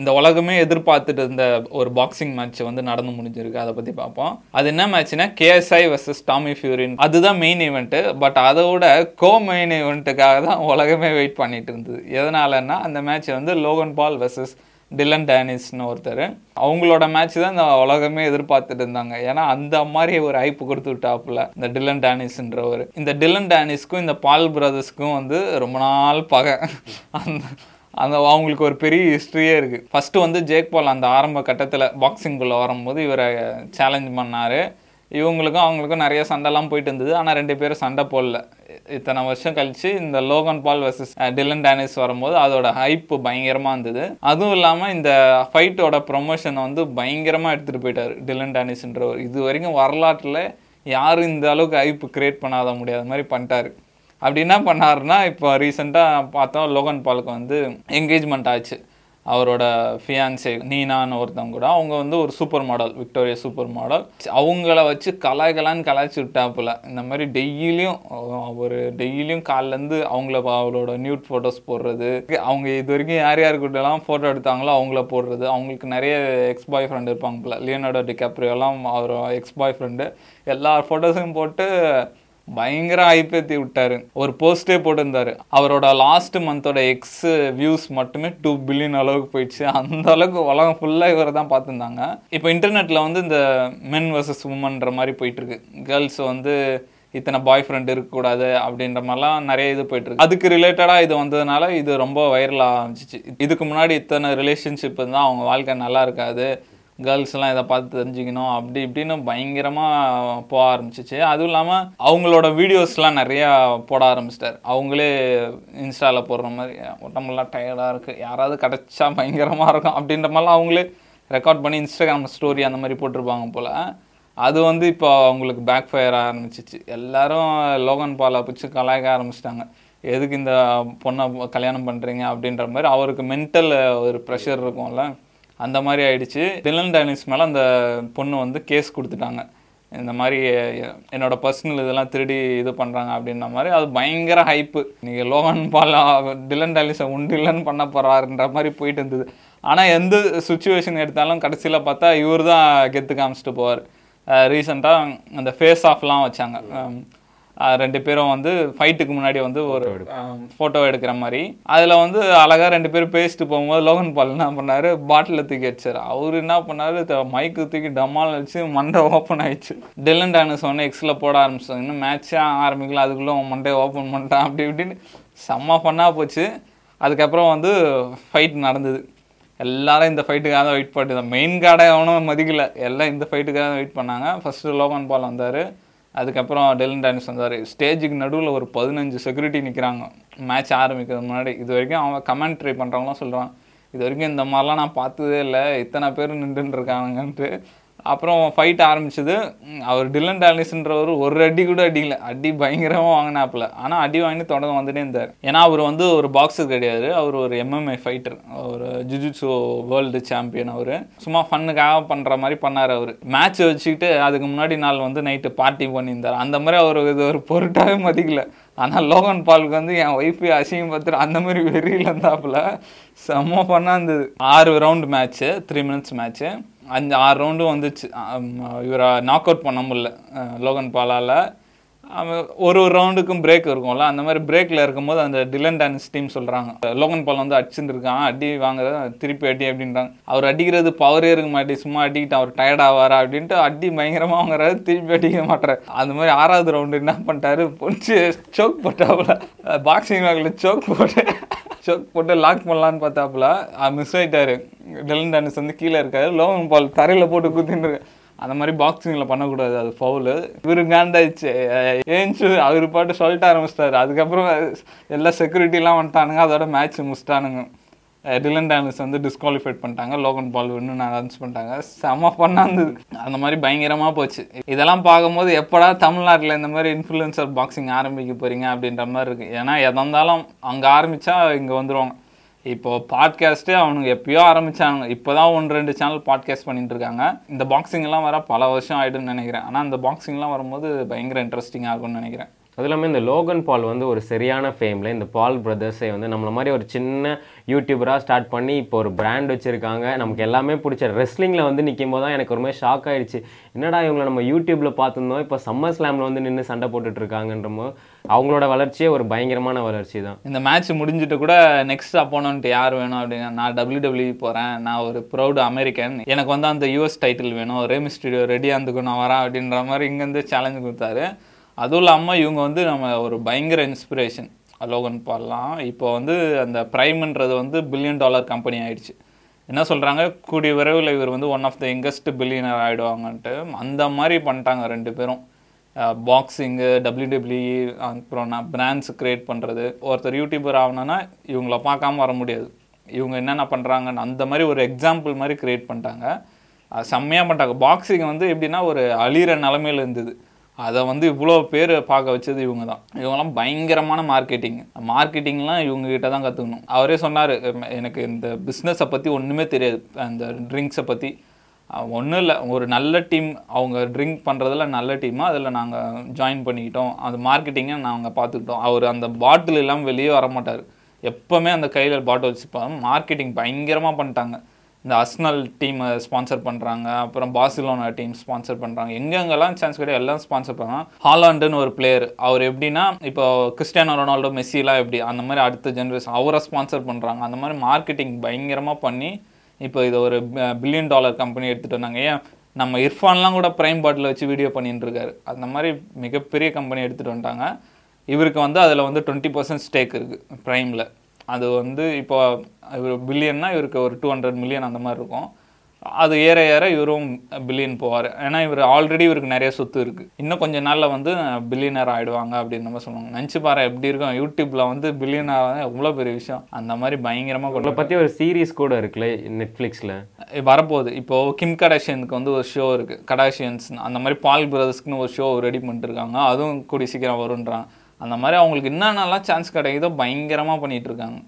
இந்த உலகமே எதிர்பார்த்துட்டு இருந்த ஒரு பாக்ஸிங் மேட்ச் வந்து நடந்து முடிஞ்சிருக்கு. அதை பற்றி பார்ப்போம். அது என்ன மேட்ச்னா கேஎஸ்ஐ வர்சஸ் டாமி ஃபியூரின் அதுதான் மெயின் ஈவெண்ட்டு பட் அதை விட கோ மெயின் ஈவெண்ட்டுக்காக தான் உலகமே வெயிட் பண்ணிட்டு இருந்தது. எதனாலன்னா அந்த மேட்ச் வந்து லோகன் பால் வர்சஸ் டிலன் டேனிஸ்னு ஒருத்தர். அவங்களோட மேட்ச் தான் இந்த உலகமே எதிர்பார்த்துட்டு இருந்தாங்க. ஏன்னா அந்த மாதிரி ஒரு ஐப்பு கொடுத்து விட்டாப்புல இந்த டிலன் டேனிஸ்ன்றவர் இந்த டிலன் டேனிஸ்க்கும் இந்த பால் பிரதர்ஸ்க்கும் வந்து ரொம்ப நாள் பகை. அந்த அந்த அவங்களுக்கு ஒரு பெரிய ஹிஸ்ட்ரியே இருக்குது ஃபஸ்ட்டு வந்து ஜேக் பால் அந்த ஆரம்ப கட்டத்தில் பாக்ஸிங்குள்ளே வரும்போது இவரை சேலஞ்ச் பண்ணார். இவங்களுக்கும் அவங்களுக்கும் நிறைய சண்டைலாம் போயிட்டு இருந்தது. ஆனால் ரெண்டு பேரும் சண்டை போடல. இத்தனை வருஷம் கழிச்சு இந்த Logan Paul versus Dillon Danis வரும்போது அதோட ஹைப்பு பயங்கரமாக இருந்தது. அதுவும் இல்லாமல் இந்த ஃபைட்டோட ப்ரொமோஷனை வந்து பயங்கரமாக எடுத்துகிட்டு போயிட்டார் டிலன் டேனிஸ்ன்றவர் இது வரைக்கும் வரலாற்றில் யாரும் இந்த அளவுக்கு ஹைப்பு கிரியேட் பண்ணாத முடியாத மாதிரி பண்ணிட்டாரு. அப்படி என்ன பண்ணாருன்னா இப்போ ரீசெண்டாக பார்த்தோம் லோகன் பாலுக்கு வந்து என்கேஜ்மெண்ட் ஆச்சு. அவரோட ஃபியான்சே நீனான்னு ஒருத்தவங்க கூட. அவங்க வந்து ஒரு super model Victoria super model அவங்கள வச்சு கலாய்கலான்னு கலாய்ச்சி விட்டாப்புல. இந்த மாதிரி டெய்லியும் ஒரு டெய்லியும் காலிலேருந்து அவங்கள அவளோட நியூட் ஃபோட்டோஸ் போடுறது. அவங்க இது வரைக்கும் யார் யார் கூட்டலாம் ஃபோட்டோ எடுத்தாங்களோ அவங்கள போடுறது. அவங்களுக்கு நிறைய எக்ஸ் பாய் ஃப்ரெண்டு இருப்பாங்க போல. லியோனோட டிகாப்ரியோலாம் அவர் எக்ஸ் பாய் ஃப்ரெண்டு எல்லா ஃபோட்டோஸையும் போட்டு பயங்கர ஐப்பேத்தி விட்டாரு. ஒரு போஸ்டே போட்டிருந்தாரு. அவரோட லாஸ்ட் மந்தோட எக்ஸ் வியூஸ் மட்டுமே டூ பில்லியன் அளவுக்கு போயிடுச்சு. அந்த அளவுக்கு உலகம் ஃபுல்லாக இவரை தான் பார்த்துருந்தாங்க. இப்போ இன்டர்நெட்டில் வந்து இந்த மென் வர்சஸ் உமன்ற மாதிரி போயிட்டுருக்கு. கேர்ள்ஸ் வந்து இத்தனை பாய் ஃப்ரெண்ட் இருக்கக்கூடாது அப்படின்ற மாதிரிலாம் நிறைய இது போயிட்டுருக்கு. அதுக்கு ரிலேட்டடாக இது வந்ததுனால இது ரொம்ப வைரலாக ஆரம்பிச்சிச்சு. இதுக்கு முன்னாடி இத்தனை ரிலேஷன்ஷிப் இருந்தால் அவங்க வாழ்க்கை நல்லா இருக்காது. கேர்ள்ஸ்லாம் இதை பார்த்து தெரிஞ்சுக்கணும் அப்படி இப்படின்னு பயங்கரமாக போக ஆரம்பிச்சிச்சு. அதுவும் இல்லாமல் அவங்களோட வீடியோஸ்லாம் நிறையா போட ஆரம்பிச்சிட்டார். அவங்களே இன்ஸ்டாவில் போடுற மாதிரி உடம்புலாம் டயர்டாக இருக்குது யாராவது கிடச்சா பயங்கரமாக இருக்கும். அப்படின்ற மாதிரிலாம் அவங்களே ரெக்கார்ட் பண்ணி இன்ஸ்டாகிராம் ஸ்டோரி அந்த மாதிரி போட்டிருப்பாங்க போல். அது வந்து இப்போ அவங்களுக்கு பேக் ஃபயர் ஆரம்பிச்சிச்சு. எல்லாரும் லோகன் பாலை பிடிச்சி கலாய்க்க ஆரம்பிச்சிட்டாங்க. எதுக்கு இந்த பொண்ணை கல்யாணம் பண்ணுறீங்க அப்படின்ற மாதிரி அவருக்கு மென்டல் ஒரு ப்ரெஷர் இருக்கும்ல. அந்த மாதிரி ஆயிடுச்சு. டிலன் டைனிஸ் மேலே அந்த பொண்ணு வந்து கேஸ் கொடுத்துட்டாங்க. இந்த மாதிரி என்னோட பர்சனல் இதெல்லாம் திருடி இது பண்ணுறாங்க அப்படின்ற மாதிரி. அது பயங்கர ஹைப்பு நீங்கள் லோகன் பால் டிலன் டைனிஸை உண்டு இல்லைன்னு பண்ண போகிறாருன்ற மாதிரி போயிட்டு இருந்தது. ஆனால் எந்த சுச்சுவேஷன் எடுத்தாலும் கடைசியில் பார்த்தா இவர் தான் கெத்து காமிச்சிட்டு போவார். ரீசெண்டாக அந்த ஃபேஸ் ஆஃப்லாம் வச்சாங்க. ரெண்டு பேரும் வந்து ஃபைட்டுக்கு முன்னாடி வந்து ஒரு ஃபோட்டோ எடுக்கிற மாதிரி. அதில் வந்து அழகாக ரெண்டு பேரும் பேசிட்டு போகும்போது லோகன் பால் என்ன பண்ணார்? பாட்டிலில் தூக்கி வச்சார். அவர் என்ன பண்ணார்? மைக்கு தூக்கி டம்மால் வச்சு மண்டை ஓப்பன் ஆயிடுச்சு. டிலன் டானஸ் ஒன்று எக்ஸில் போட ஆரம்பிச்சாங்க இன்னும் மேட்ச்சே ஆரம்பிக்கல. அதுக்குள்ளே மண்டே ஓப்பன் பண்ணிட்டான் அப்படி இப்படின்னு செம்ம ஃபன்னாக போச்சு. அதுக்கப்புறம் வந்து ஃபைட் நடந்தது. எல்லாரும் இந்த ஃபைட்டுக்காக தான் வெயிட் பண்ணிட்டு மெயின் கார்டை எவனும் மதிக்கல. எல்லாம் இந்த ஃபைட்டுக்காக தான் வெயிட் பண்ணாங்க. ஃபர்ஸ்ட் லோகன் பால் வந்தார். அதுக்கப்புறம் டெல்லன் டானிஸ் வந்தார். ஸ்டேஜுக்கு நடுவில் ஒரு பதினஞ்சு செக்யூரிட்டி நிற்கிறாங்க மேட்ச் ஆரம்பிக்கிறது முன்னாடி. இது வரைக்கும் அவன் கமெண்ட்ரி பண்ணுறவங்களாம் சொல்கிறான் இது வரைக்கும் இந்த மாதிரிலாம் நான் பார்த்ததே இல்லை. இத்தனை பேர் நின்றுட்டு இருக்காங்கன்ட்டு. அப்புறம் ஃபைட் ஆரம்பிச்சது. அவர் டில்லன் டாலிஸ்ன்றவர் ஒரு அடி கூட அடிக்கல. அடி பயங்கரமாக வாங்கினாப்புல. ஆனால் அடி வாங்கிட்டு தொடர்ந்து வந்துட்டே இருந்தார். ஏன்னா அவர் வந்து ஒரு பாக்ஸர் கிடையாது. அவர் ஒரு எம்எம்ஏ ஃபைட்டர் ஒரு ஜுஜுட்ஸோ வேர்ல்டு சாம்பியன் அவர். சும்மா ஃபன்னுக்காக பண்ணுற மாதிரி பண்ணார் அவர். மேட்ச் வச்சுக்கிட்டு அதுக்கு முன்னாடி நாள் வந்து நைட்டு பார்ட்டி பண்ணியிருந்தார். அந்த மாதிரி அவர் இது ஒரு பொருட்டாகவே மதிக்கல. ஆனால் லோகன் பாலுக்கு வந்து என் ஒய்ஃபு அசிங்கம் பார்த்துட்டு அந்த மாதிரி வெறியில் இருந்தாப்புல செம்ம பண்ணா இருந்தது. ஆறு round match three minutes match அஞ்சு ஆறு ரவுண்டும் வந்துச்சு. இவரை நாக் அவுட் பண்ண முடியல. லோகன் பாலால். ஒரு ஒரு ரவுண்டுக்கும் பிரேக் இருக்கும்ல. அந்த மாதிரி பிரேக்கில் இருக்கும்போது அந்த டிலன் டான்ஸ் டீம் சொல்கிறாங்க லோகன் பால் வந்து அடிச்சுட்டு இருக்கான். அடி வாங்குற திருப்பி அடி அப்படின்றாங்க. அவர் அடிக்கிறது பவரே இருக்க மாட்டேன் சும்மா அடிக்கிட்டு அவர் டயர்ட் ஆவாரா அப்படின்ட்டு அடி பயங்கரமாக வாங்குறாரு. திருப்பி அடிக்க மாட்டார் அந்த மாதிரி ஆறாவது ரவுண்டு என்ன பண்ணிட்டாரு? பொடிச்சு சோக் போட்டாப்புல. பாக்ஸிங் வாங்கல சோக் போட்டு சோக் போட்டு லாக் பண்ணலான்னு பார்த்தாப்புல மிஸ் ஆகிட்டாரு டெலன் டானிஸ் வந்து கீழே இருக்காரு. லோகன் பால் தரையில் போட்டு குத்தின்னு அந்த மாதிரி பாக்ஸிங்கில் பண்ணக்கூடாது அது ஃபவுலு இவரு காண்டாயிடுச்சு ஏன்ச்சு அவர் பாட்டு சொல்லிட்டு ஆரம்பிச்சிட்டாரு. அதுக்கப்புறம் எல்லா செக்யூரிட்டிலாம் வந்துட்டானுங்க. அதோட மேட்ச் முடிச்சிட்டானுங்க. டிலன் டேனிஸ் வந்து டிஸ்குவாலிஃபைட் பண்ணிட்டாங்க. லோகன் பால் இன்னும் அனௌன்ஸ் பண்ணிட்டாங்க. செம பண்ணா இருந்தது. அந்த மாதிரி பயங்கரமாக போச்சு. இதெல்லாம் பார்க்கும்போது எப்படா தமிழ்நாட்டில் இந்த மாதிரி இன்ஃப்ளூயன்சர் பாக்ஸிங் ஆரம்பிக்க போகிறீங்க அப்படின்ற மாதிரி இருக்குது ஏன்னா எதாக இருந்தாலும் அங்கே ஆரம்பித்தா இங்கே வந்துடுவாங்க இப்போ பாட்காஸ்ட்டே அவனுங்க எப்பயோ ஆரம்பித்தாங்க இப்போ தான் ஒன்று ரெண்டு சேனல் பாட்காஸ்ட் பண்ணிட்டு இருக்காங்க. இந்த பாக்ஸிங்லாம் வர பல வருஷம் ஆகிடும்னு நினைக்கிறேன். ஆனால் அந்த பாக்ஸிங்லாம் வரும்போது பயங்கர இன்ட்ரெஸ்டிங்காக இருக்கும்னு நினைக்கிறேன். அது இல்லாமல் இந்த லோகன் பால் வந்து ஒரு சரியான ஃபேமில் இந்த பால் பிரதர்ஸை வந்து நம்மளை மாதிரி ஒரு சின்ன யூடியூபராக ஸ்டார்ட் பண்ணி இப்போ ஒரு பிராண்ட் வச்சுருக்காங்க. நமக்கு எல்லாமே பிடிச்ச ரெஸ்லிங்கில் வந்து நிற்கும் போது தான் எனக்கு ஒரு மாதிரி ஷாக் ஆகிடுச்சு என்னடா இவங்களை நம்ம யூடியூப்பில் பார்த்துருந்தோம் இப்போ சம்மர் ஸ்லாமில் வந்து நின்று சண்டை போட்டுட்டு அவங்களோட வளர்ச்சியே ஒரு பயங்கரமான வளர்ச்சி தான். இந்த மேட்ச் முடிஞ்சிட்டு கூட நெக்ஸ்ட் அப்போனன்ட் யார் வேணும் அப்படின்னா நான் டபிள்யூ போகிறேன் நான் ஒரு ப்ரௌடு அமெரிக்கன் எனக்கு வந்து அந்த யூஎஸ் டைட்டில் வேணும் ரேமி ஸ்டுடியோ ரெடியாக இருந்துக்கும் நான் வரேன் அப்படின்ற மாதிரி இங்கேருந்து சேலஞ்சு கொடுத்தாரு. அதுவும் இல்லாமல் இவங்க வந்து நம்ம ஒரு பயங்கர இன்ஸ்பிரேஷன் லோகன் பால்லாம். இப்போ வந்து அந்த ப்ரைம்ன்றது வந்து பில்லியன் டாலர் கம்பெனி ஆயிடுச்சு. என்ன சொல்கிறாங்க கூடிய விரைவில் இவர் வந்து one of the youngest billionaire ஆகிடுவாங்கன்ட்டு அந்த மாதிரி பண்ணிட்டாங்க ரெண்டு பேரும். பாக்ஸிங்கு டபிள்யூடபிள்யூஇ அப்புறம் நான் பிராண்ட்ஸ் க்ரியேட் பண்ணுறது ஒருத்தர் யூடியூபர் ஆகணும்னா இவங்கள பார்க்காம வர முடியாது. இவங்க என்னென்ன பண்ணுறாங்கன்னு அந்த மாதிரி ஒரு எக்ஸாம்பிள் மாதிரி க்ரியேட் பண்ணிட்டாங்க. அது செம்மையாக பண்ணிட்டாங்க. பாக்ஸிங் வந்து எப்படின்னா ஒரு அழிகிற நிலமையில இருந்தது. அதை வந்து இவ்வளோ பேர் பார்க்க வச்சது இவங்க தான். இவங்கெல்லாம் பயங்கரமான மார்க்கெட்டிங் மார்க்கெட்டிங்லாம் இவங்க கிட்ட தான் கற்றுக்கணும் அவரே சொன்னார் எனக்கு இந்த பிஸ்னஸை பற்றி ஒன்றுமே தெரியாது. அந்த ட்ரிங்க்ஸை பற்றி ஒன்றும் இல்லை ஒரு நல்ல டீம் அவங்க ட்ரிங்க் பண்ணுறதுல நல்ல டீமாக அதில் நாங்கள் ஜாயின் பண்ணிக்கிட்டோம். அந்த மார்க்கெட்டிங்கை நாங்கள் பார்த்துக்கிட்டோம். அவர் அந்த பாட்டில் இல்லாமல் வெளியே வர மாட்டார். எப்போவுமே அந்த கையில் பாட்டில் வச்சுப்பாங்க மார்க்கெட்டிங் பயங்கரமாக பண்ணிட்டாங்க. இந்த அஸ்னல் டீமை ஸ்பான்சர் பண்ணுறாங்க அப்புறம் பார்சிலோனா டீம் ஸ்பான்சர் பண்ணுறாங்க எங்கெங்கெல்லாம் சான்ஸ் கிடையாது எல்லாம் ஸ்பான்சர் பண்ணுறாங்க ஹாலாண்டுன்னு ஒரு பிளேயர் அவர் எப்படின்னா இப்போ கிறிஸ்டியானோ ரொனால்டோ மெஸ்ஸிலாம் எப்படி அந்த மாதிரி அடுத்த ஜென்ரேஷன் அவரை ஸ்பான்சர் பண்ணுறாங்க அந்த மாதிரி மார்க்கெட்டிங் பயங்கரமாக பண்ணி இப்போ இதை ஒரு பில்லியன் டாலர் கம்பெனி எடுத்துகிட்டு வந்தாங்க. ஏன்? நம்ம இர்ஃபான்லாம் கூட ப்ரைம் பாட்டில் வச்சு வீடியோ பண்ணிட்டு இருக்காரு. அந்த மாதிரி மிகப்பெரிய கம்பெனி எடுத்துகிட்டு வந்துட்டாங்க. இவருக்கு வந்து அதில் வந்து டுவெண்ட்டி பர்சன்ட் ஸ்டேக் இருக்குது ப்ரைமில் அது வந்து இப்போ இவர் பில்லியன்னா இவருக்கு ஒரு டூ ஹண்ட்ரட் மில்லியன் அந்த மாதிரி இருக்கும். அது ஏற ஏற இவரும் பில்லியன் போவார். ஏன்னா இவர் ஆல்ரெடி இவருக்கு நிறைய சொத்து இருக்குது இன்னும் கொஞ்ச நாளில் வந்து பில்லியனர் ஆகிடுவாங்க அப்படின்னு நம்ம சொல்லுவாங்க. நினச்சி பாரு எப்படி இருக்கும்? யூடியூப்பில் வந்து பில்லியனர் எவ்வளோ பெரிய விஷயம்? அந்த மாதிரி பயங்கரமாக கொண்டு பற்றி ஒரு சீரீஸ் கூட இருக்குல்ல நெட்ஃப்ளிக்ஸில் வரப்போகுது. இப்போ கிம் கடாஷியனுக்கு வந்து ஒரு ஷோ இருக்குது கடாஷியன்ஸ் அந்த மாதிரி பால் பிரதர்ஸ்க்குன்னு ஒரு ஷோ ரெடி பண்ணிட்டு இருக்காங்க. அதுவும் கூடி சீக்கிரம் வருன்றாங்க அந்த மாதிரி அவங்களுக்கு என்னென்னலாம் சான்ஸ் கிடைக்குதோ பயங்கரமாக பண்ணிகிட்ருக்காங்க